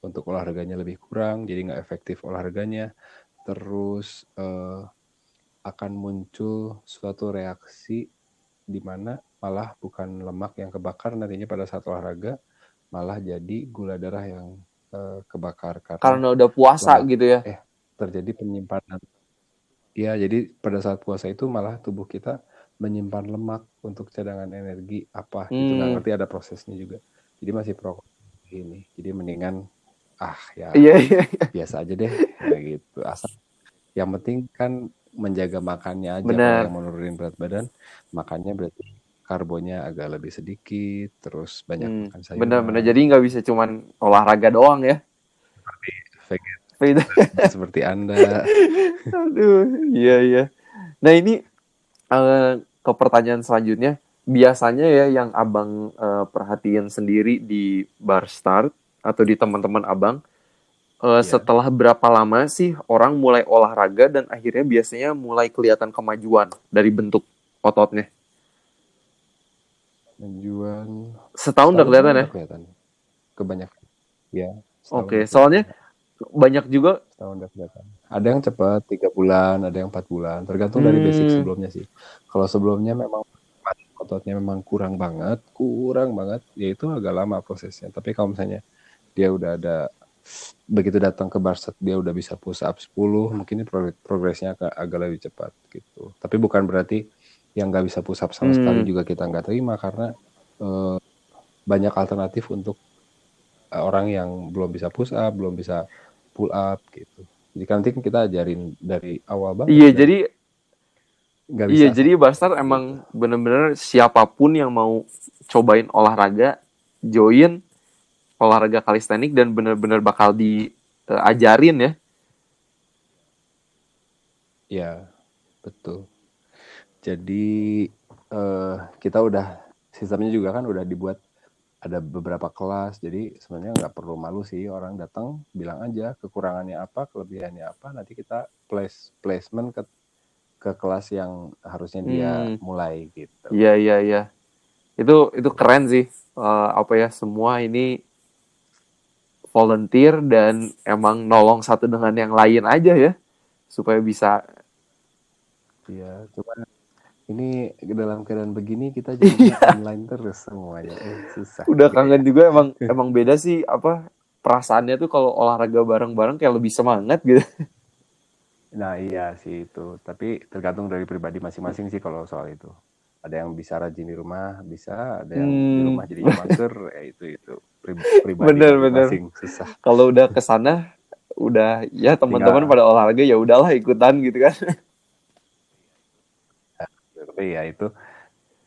untuk olahraganya lebih kurang, jadi nggak efektif olahraganya. Terus eh, akan muncul suatu reaksi di mana malah bukan lemak yang kebakar nantinya pada saat olahraga, malah jadi gula darah yang eh, kebakar karena Karena udah puasa lemak gitu ya. eh terjadi penyimpanan. Ya, jadi pada saat puasa itu malah tubuh kita menyimpan lemak untuk cadangan energi apa gitu nggak Hmm. ngerti ada prosesnya juga. Jadi masih pro ini. Jadi mendingan ah ya Iya, iya. biasa aja deh kayak gitu. Asal yang penting kan menjaga makannya aja Benar. yang mau nurunin berat badan, makannya berarti karbonya agak lebih sedikit, terus banyak Hmm, makan benar-benar. sayuran, Jadi nggak bisa cuman olahraga doang ya. vegan Beda. seperti Anda. Aduh, iya iya. Nah ini eh, ke pertanyaan selanjutnya, biasanya ya yang abang eh, perhatiin sendiri di bar start atau di teman-teman abang, eh, Ya. setelah berapa lama sih orang mulai olahraga dan akhirnya biasanya mulai kelihatan kemajuan dari bentuk ototnya? Menjual Setahun udah kelihatan ya? kelihatan. Kebanyakan. Ya, Oke, udah soalnya banyak juga. Setahun udah kelihatan. Ada yang cepat tiga bulan, ada yang empat bulan, tergantung dari basic Hmm, sebelumnya sih. Kalau sebelumnya memang ototnya memang kurang banget, kurang banget, ya itu agak lama prosesnya. Tapi kalau misalnya dia udah ada begitu datang ke Barset dia udah bisa push up 10, mungkin ini progr- progresnya agak, agak lebih cepat gitu. Tapi bukan berarti yang nggak bisa push up sama sekali hmm, juga kita nggak terima karena eh, banyak alternatif untuk eh, orang yang belum bisa push up, belum bisa pull up gitu. Jadi kan nanti kita ajarin dari awal banget iya dari jadi nggak bisa Iya, jadi Barstar emang bener-bener siapa pun yang mau cobain olahraga, join olahraga kalistenik dan bener-bener bakal diajarin ya. ya betul jadi eh, kita udah sistemnya juga kan udah dibuat ada beberapa kelas jadi sebenarnya nggak perlu malu sih orang datang bilang aja kekurangannya apa kelebihannya apa nanti kita place placement ke ke kelas yang harusnya dia Hmm. mulai gitu Iya, iya, iya. Itu itu keren sih. Eh, apa ya, semua ini volunteer dan emang nolong satu dengan yang lain aja ya. Supaya bisa Iya, cuma ini dalam keadaan begini kita jadi online terus semuanya. Eh, susah. udah kangen juga emang emang beda sih apa perasaannya tuh kalau olahraga bareng-bareng kayak lebih semangat gitu. Nah, iya sih itu. Tapi tergantung dari pribadi masing-masing sih kalau soal itu. Ada yang bisa rajin di rumah, bisa. Ada yang di Hmm. rumah jadi mager, ya itu itu Pri- pribadi Bener, bener. masing susah. Kalau udah ke sana udah ya teman-teman pada olahraga ya udahlah ikutan gitu kan. Tapi ya itu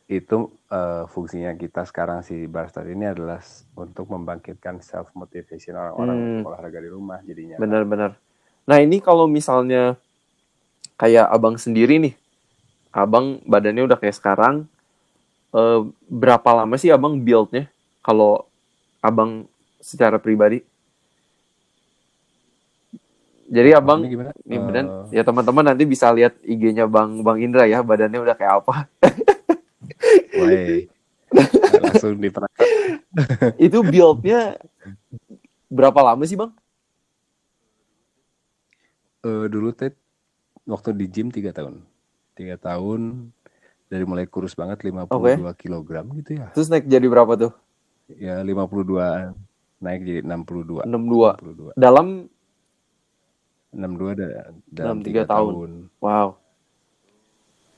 itu eh, fungsinya kita sekarang si Barstar ini adalah untuk membangkitkan self motivation orang-orang Hmm. olahraga di rumah jadinya. Bener-bener. Nah ini kalau misalnya kayak abang sendiri nih, abang badannya udah kayak sekarang, eh, berapa lama sih abang build-nya? Kalau abang secara pribadi? Jadi abang, Ini gimana? badan, ya teman-teman nanti bisa lihat IG-nya bang bang Indra ya, badannya udah kayak apa? Woi. langsung diperangkat. Itu build-nya berapa lama sih bang? Eh, dulu Ted waktu di gym tiga tahun. Tiga tahun dari mulai kurus banget 52 kilogram gitu ya. Terus naik jadi berapa tuh? Ya 52 naik jadi 62. 62. 62. Dalam 62 da- Dalam dalam tiga tiga tahun. tahun. wow.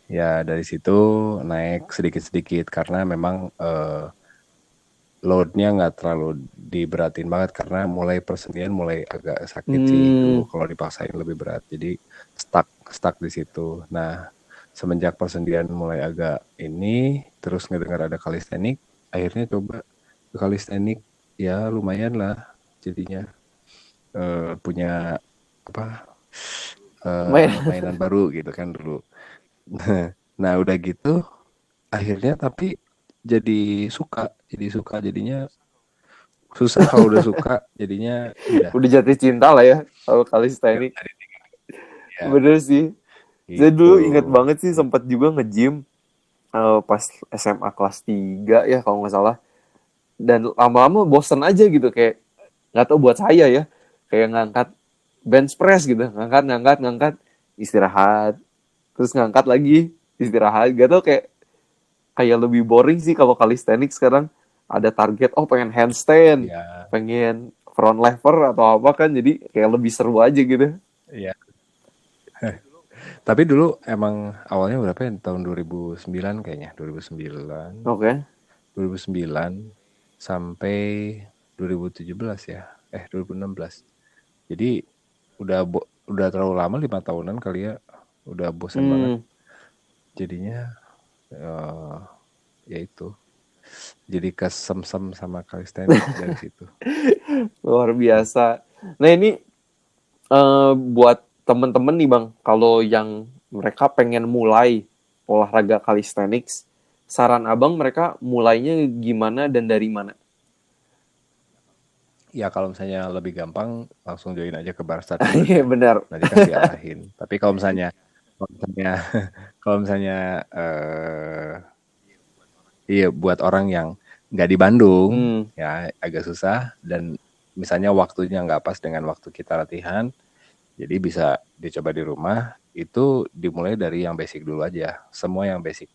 Ya dari situ naik sedikit-sedikit karena memang eh, loadnya nggak terlalu diberatin banget karena mulai persendian mulai agak sakit sih Hmm. itu kalau dipaksain lebih berat. Jadi stuck stuck di situ. Nah semenjak persendian mulai agak ini terus ngedengar ada kalistenik, akhirnya coba kalistenik ya lumayan lah jadinya Eh, punya apa Main- mainan baru gitu kan dulu. Nah, udah gitu akhirnya tapi jadi suka, jadi suka jadinya susah kalau udah suka jadinya udah Udah jatuh cinta lah ya kalau kalistenik. Ya, Bener sih. Saya dulu gitu. inget banget sih sempat juga nge-gym eh, pas SMA kelas 3 ya kalau nggak salah. Dan lama-lama bosen aja gitu kayak nggak tahu buat saya ya. Kayak ngangkat bench press gitu ngangkat ngangkat ngangkat istirahat. Terus ngangkat lagi istirahat. Gak tau kayak kayak lebih boring sih kalau calisthenics sekarang. Ada target oh pengen handstand Ya, pengen front lever atau apa kan jadi kayak lebih seru aja gitu. Ya. Tapi dulu emang awalnya berapa ya? Tahun 2009 kayaknya, 2009. oke. 2009 sampai 2017 ya. Eh 2016 jadi udah bo- udah terlalu lama lima tahunan kali ya. Udah bosan banget. Hmm. jadinya eh ya itu. Jadi kesemsem sama calisthenics dari situ. Luar biasa. Nah ini eh, buat temen-temen nih bang, kalau yang mereka pengen mulai olahraga calisthenics, saran abang mereka mulainya gimana dan dari mana? ya kalau misalnya lebih gampang langsung join aja ke Barsat Iya benar. nanti kan diarahin tapi kalau misalnya kalau misalnya kalau misalnya eh iya buat orang yang nggak di Bandung Hmm. ya agak susah dan misalnya waktunya nggak pas dengan waktu kita latihan jadi bisa dicoba di rumah itu dimulai dari yang basic dulu aja semua yang basic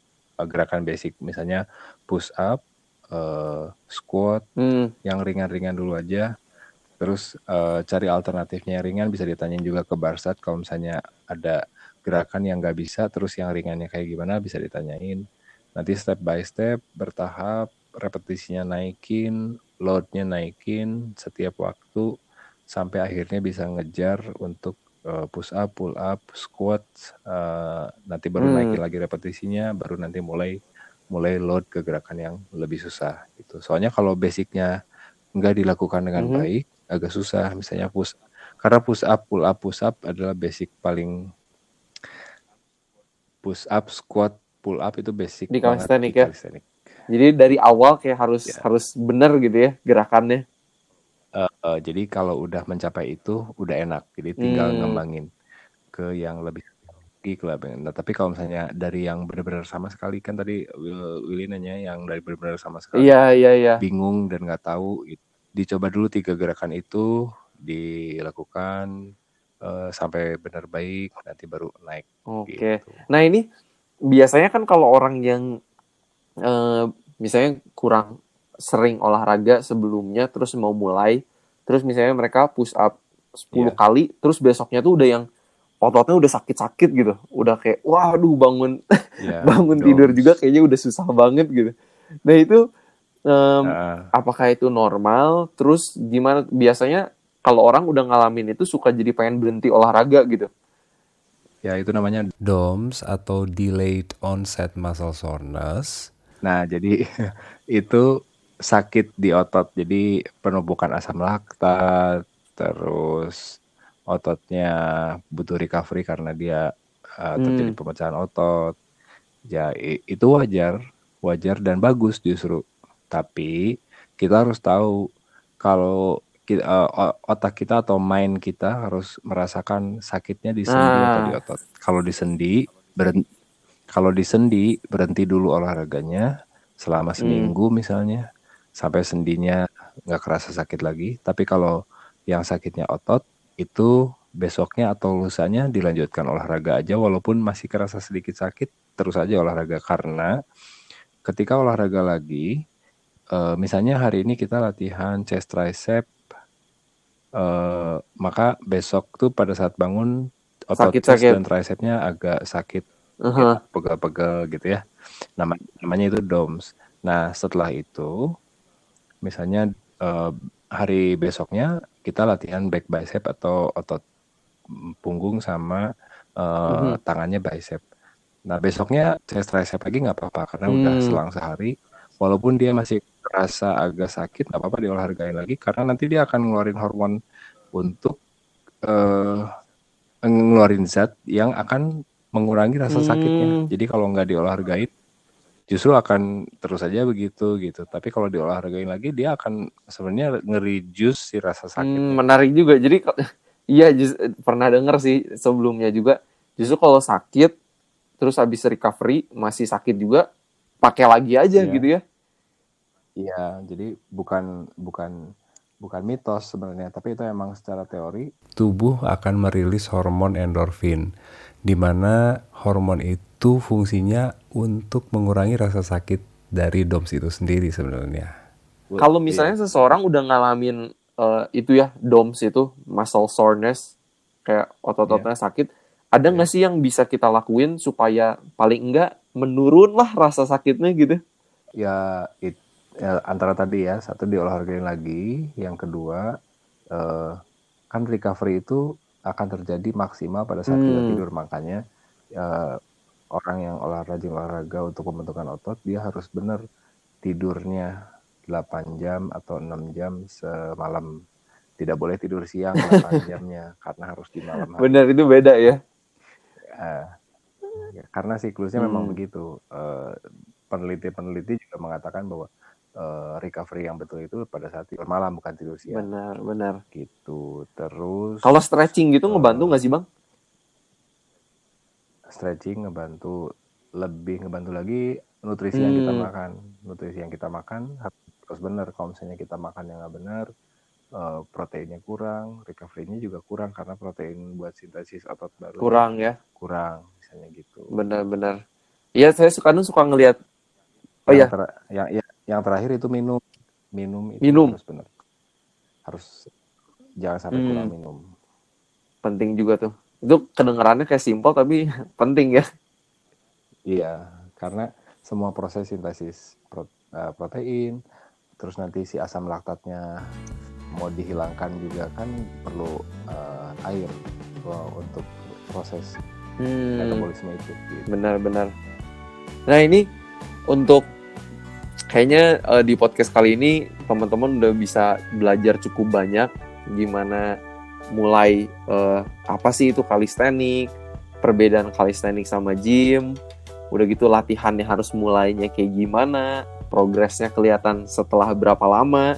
gerakan basic. Misalnya push up eh, squat Hmm. yang ringan-ringan dulu aja. Terus eh, cari alternatifnya yang ringan. Bisa ditanyain juga ke Barsat kalau misalnya ada gerakan yang nggak bisa terus yang ringannya kayak gimana bisa ditanyain. Nanti step by step bertahap repetisinya naikin loadnya naikin setiap waktu sampai akhirnya bisa ngejar untuk eh, push up, pull up, squat, eh, nanti baru Hmm. naikin lagi repetisinya, baru nanti mulai mulai load ke gerakan yang lebih susah gitu. Soalnya kalau basicnya nggak dilakukan dengan Mhm. baik, agak susah. Misalnya push, karena push up, pull up, push up adalah basic paling push up, squat, pull up itu basic Di calisthenics ya? Jadi dari awal kayak harus Ya. harus bener gitu ya gerakannya. Eh, eh, jadi kalau udah mencapai itu udah enak. Jadi tinggal Hmm. ngembangin ke yang lebih ke lebih. Nah, tapi kalau misalnya dari yang benar-benar sama sekali kan tadi Will, Willy nanya yang dari benar-benar sama sekali Iya iya iya. bingung dan nggak tahu, gitu. dicoba dulu tiga gerakan itu dilakukan eh, sampai benar baik, nanti baru naik. Oke. Gitu. Nah ini biasanya kan kalau orang yang eh, misalnya kurang sering olahraga sebelumnya terus mau mulai terus misalnya mereka push up 10 Iya. kali terus besoknya tuh udah yang ototnya udah sakit-sakit gitu. Udah kayak waduh bangun. Ya, bangun doms. tidur juga kayaknya udah susah banget gitu. Nah itu em, Nah, apakah itu normal? Terus gimana? Biasanya kalau orang udah ngalamin itu suka jadi pengen berhenti olahraga gitu. Ya itu namanya DOMS atau Delayed Onset Muscle Soreness. Nah, jadi itu sakit di otot. Jadi penumpukan asam laktat, terus ototnya butuh recovery karena dia uh, terjadi Hmm. pemecahan otot. Ya, itu wajar, wajar dan bagus justru. Tapi kita harus tahu kalau kita, uh, o- otak kita atau mind kita harus merasakan sakitnya di sendi atau di Nah. otot. Kalau di sendi, beren- kalau di sendi berhenti dulu olahraganya selama Hmm. seminggu misalnya sampai sendinya nggak kerasa sakit lagi. Tapi kalau yang sakitnya otot itu besoknya atau lusanya dilanjutkan olahraga aja walaupun masih kerasa sedikit sakit terus aja olahraga karena ketika olahraga lagi eh, misalnya hari ini kita latihan chest tricep eh, maka besok tuh pada saat bangun otot chest Sakit-sakit. dan tricepnya agak sakit Aha. pegel-pegel gitu ya. Nama, namanya itu DOMS. Nah, setelah itu misalnya eh, hari besoknya kita latihan back bicep atau otot punggung sama eh, Mhm. tangannya bicep. Nah, besoknya chest tricep lagi nggak apa-apa karena udah Hmm. selang sehari. Walaupun dia masih kerasa agak sakit, nggak apa-apa diolahragain lagi karena nanti dia akan ngeluarin hormon untuk eh ngeluarin zat yang akan mengurangi rasa sakitnya. Hmm. Jadi kalau nggak diolahragain, justru akan terus aja begitu gitu. Tapi kalau diolahragain lagi, dia akan sebenarnya nge-reduce si rasa Hmm, sakitnya. menarik juga. Jadi iya pernah denger sih sebelumnya juga. Justru kalau sakit terus habis recovery masih sakit juga pakai lagi aja Iya. gitu ya. Iya, jadi bukan bukan bukan mitos sebenarnya, tapi itu emang secara teori Tubuh akan merilis hormon endorfin, di mana hormon itu fungsinya untuk mengurangi rasa sakit dari DOMS itu sendiri sebenarnya. Kalau Iya. misalnya seseorang udah ngalamin eh, itu ya DOMS itu muscle soreness kayak otot-ototnya sakit, ada Iya. nggak sih yang bisa kita lakuin supaya paling enggak menurun lah rasa sakitnya gitu? ya, it- ya, antara tadi ya satu diolahragain lagi yang kedua eh, kan recovery itu akan terjadi maksimal pada saat kita Hmm. tidur makanya eh, orang yang olahraga olahraga untuk pembentukan otot dia harus benar tidurnya 8 jam atau 6 jam semalam tidak boleh tidur siang 8 jamnya karena harus di malam hari Bener itu beda ya. Eh, ya, karena siklusnya memang Hmm. begitu. Eh, peneliti-peneliti juga mengatakan bahwa eh, recovery yang betul itu pada saat tidur malam bukan tidur siang Benar, benar. gitu. Terus Kalau stretching gitu ngebantu nggak sih bang? Stretching ngebantu lebih ngebantu lagi nutrisi yang kita Hmm. makan. Nutrisi yang kita makan harus benar. Kalau misalnya kita makan yang nggak benar, eh, proteinnya kurang, recovery-nya juga kurang karena protein buat sintesis otot baru Kurang ya, kurang misalnya gitu. benar-benar. Iya saya suka suka ngelihat. Oh yang, ya, ter- yang, yang, yang terakhir itu minum minum itu Minum. harus benar harus jangan sampai Hmm. kurang minum penting juga tuh. Itu kedengarannya kayak simpel tapi penting ya. iya karena semua proses sintesis eh, protein terus nanti si asam laktatnya mau dihilangkan juga kan perlu eh, air untuk proses Hmm, metabolisme itu. Gitu. benar-benar. Nah ini untuk kayaknya eh, di podcast kali ini teman-teman udah bisa belajar cukup banyak gimana mulai eh, apa sih itu kalistenik, perbedaan kalistenik sama gym, udah gitu latihannya harus mulainya kayak gimana, progresnya kelihatan setelah berapa lama.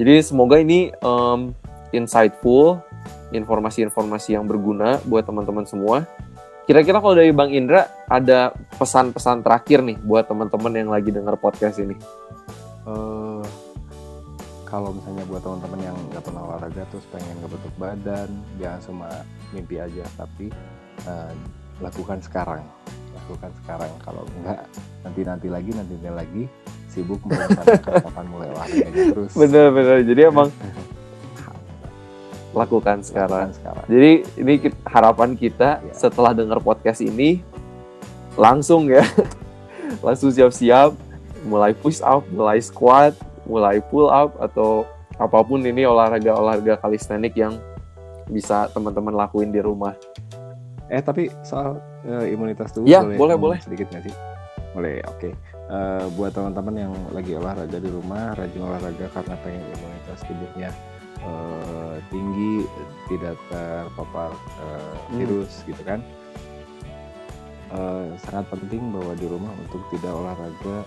Jadi semoga ini em, insightful, informasi-informasi yang berguna buat teman-teman semua. Kira-kira kalau dari Bang Indra ada pesan-pesan terakhir nih buat teman-teman yang lagi dengar podcast ini. eh kalau misalnya buat teman-teman yang nggak pernah olahraga terus pengen ngebentuk badan jangan cuma mimpi aja tapi eh, lakukan sekarang lakukan sekarang kalau enggak nanti nanti lagi nanti nanti lagi sibuk merencanakan kapan mulai olahraganya terus Bener-bener. Jadi emang lakukan sekarang. Lakukan sekarang Jadi ini harapan kita Iya. setelah dengar podcast ini langsung ya, langsung siap-siap mulai push up, mulai squat, mulai pull up atau apa pun ini olahraga-olahraga kalistenik yang bisa teman-teman lakuin di rumah. eh tapi soal eh, imunitas tubuh Iya, boleh boleh, ngomong boleh. sedikit nggak sih boleh oke Eh, buat teman-teman yang lagi olahraga di rumah rajin olahraga karena pengen imunitas tubuhnya eh, tinggi tidak terpapar Hmm. virus gitu kan Eh, sangat penting bahwa di rumah untuk tidak olahraga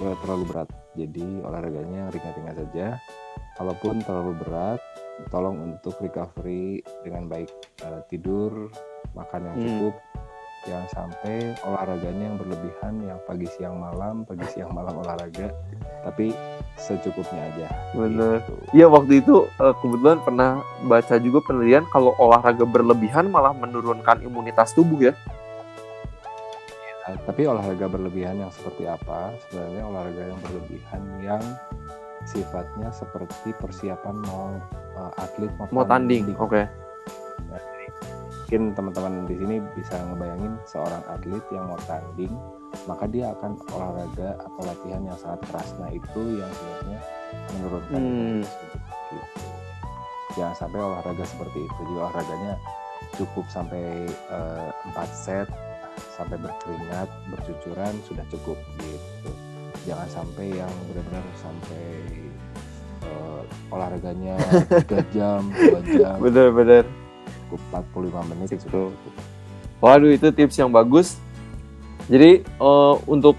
eh, terlalu berat jadi olahraganya ringan-ringan saja kalaupun terlalu berat tolong untuk recovery dengan baik Eh, tidur makan yang Hmm. cukup jangan sampai olahraganya yang berlebihan yang pagi siang malam pagi siang malam olahraga tapi secukupnya aja. Gitu. Iya waktu itu eh, kebetulan pernah baca juga penelitian kalau olahraga berlebihan malah menurunkan imunitas tubuh ya. Nah, tapi olahraga berlebihan yang seperti apa sebenarnya olahraga yang berlebihan yang sifatnya seperti persiapan mau eh, atlet Mau tanding, oke. mungkin teman-teman di sini bisa ngebayangin seorang atlet yang mau tanding maka dia akan olahraga atau latihan yang sangat keras nah itu yang sebenarnya menurunkan Hmm. gitu. jangan sampai olahraga seperti itu jadi olahraganya cukup sampai eh, 4 set sampai berkeringat bercucuran sudah cukup gitu jangan sampai yang benar-benar sampai eh, olahraganya 3 jam 2 jam Bener-bener. cukup 45 menit sudah cukup. Waduh itu tips yang bagus. Jadi eh, untuk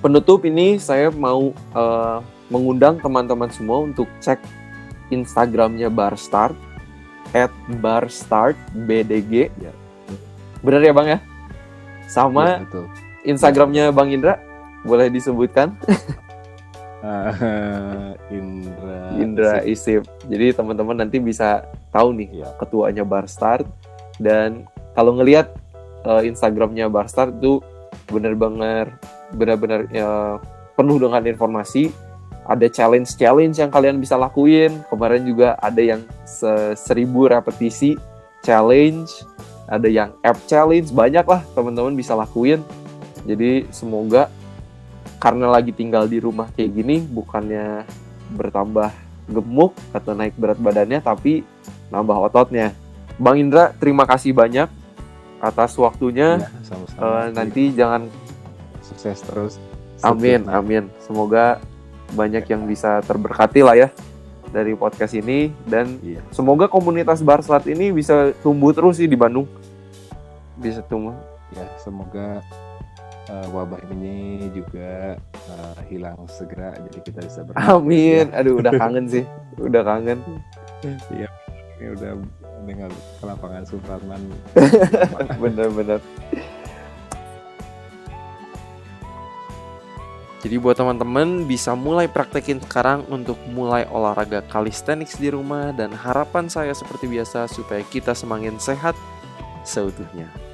penutup ini saya mau eh, mengundang teman-teman semua untuk cek Instagramnya Barstart at barstartbdg. Ya. Bener ya bang ya? Sama Yes, betul. Instagramnya Bang Indra boleh disebutkan Ah, Indra Indra Isip. Jadi teman-teman nanti bisa tahu nih Iya. ketuanya Barstart dan kalau ngelihat eh, Instagramnya Barstart itu benar-benar benar-benar ya, penuh dengan informasi. Ada challenge-challenge yang kalian bisa lakuin. Kemarin juga ada yang se- seribu repetisi challenge, ada yang app challenge, banyak lah teman-teman bisa lakuin. Jadi semoga karena lagi tinggal di rumah kayak gini bukannya bertambah gemuk atau naik berat badannya tapi nambah ototnya. Bang Indra, terima kasih banyak atas waktunya. Ya, sama-sama. Eh, nanti jangan sukses terus. amin amin. Semoga banyak yang bisa terberkati lah ya dari podcast ini dan Iya. semoga komunitas Barslat ini bisa tumbuh terus sih di Bandung. Bisa tumbuh. Ya, semoga eh, wabah ini juga eh, hilang segera jadi kita bisa ber Amin. Aduh udah kangen sih. Udah kangen. Ini udah dengan ke lapangan Supratman. Bener-bener. Jadi buat teman-teman bisa mulai praktekin sekarang untuk mulai olahraga calisthenics di rumah dan harapan saya seperti biasa supaya kita semakin sehat seutuhnya.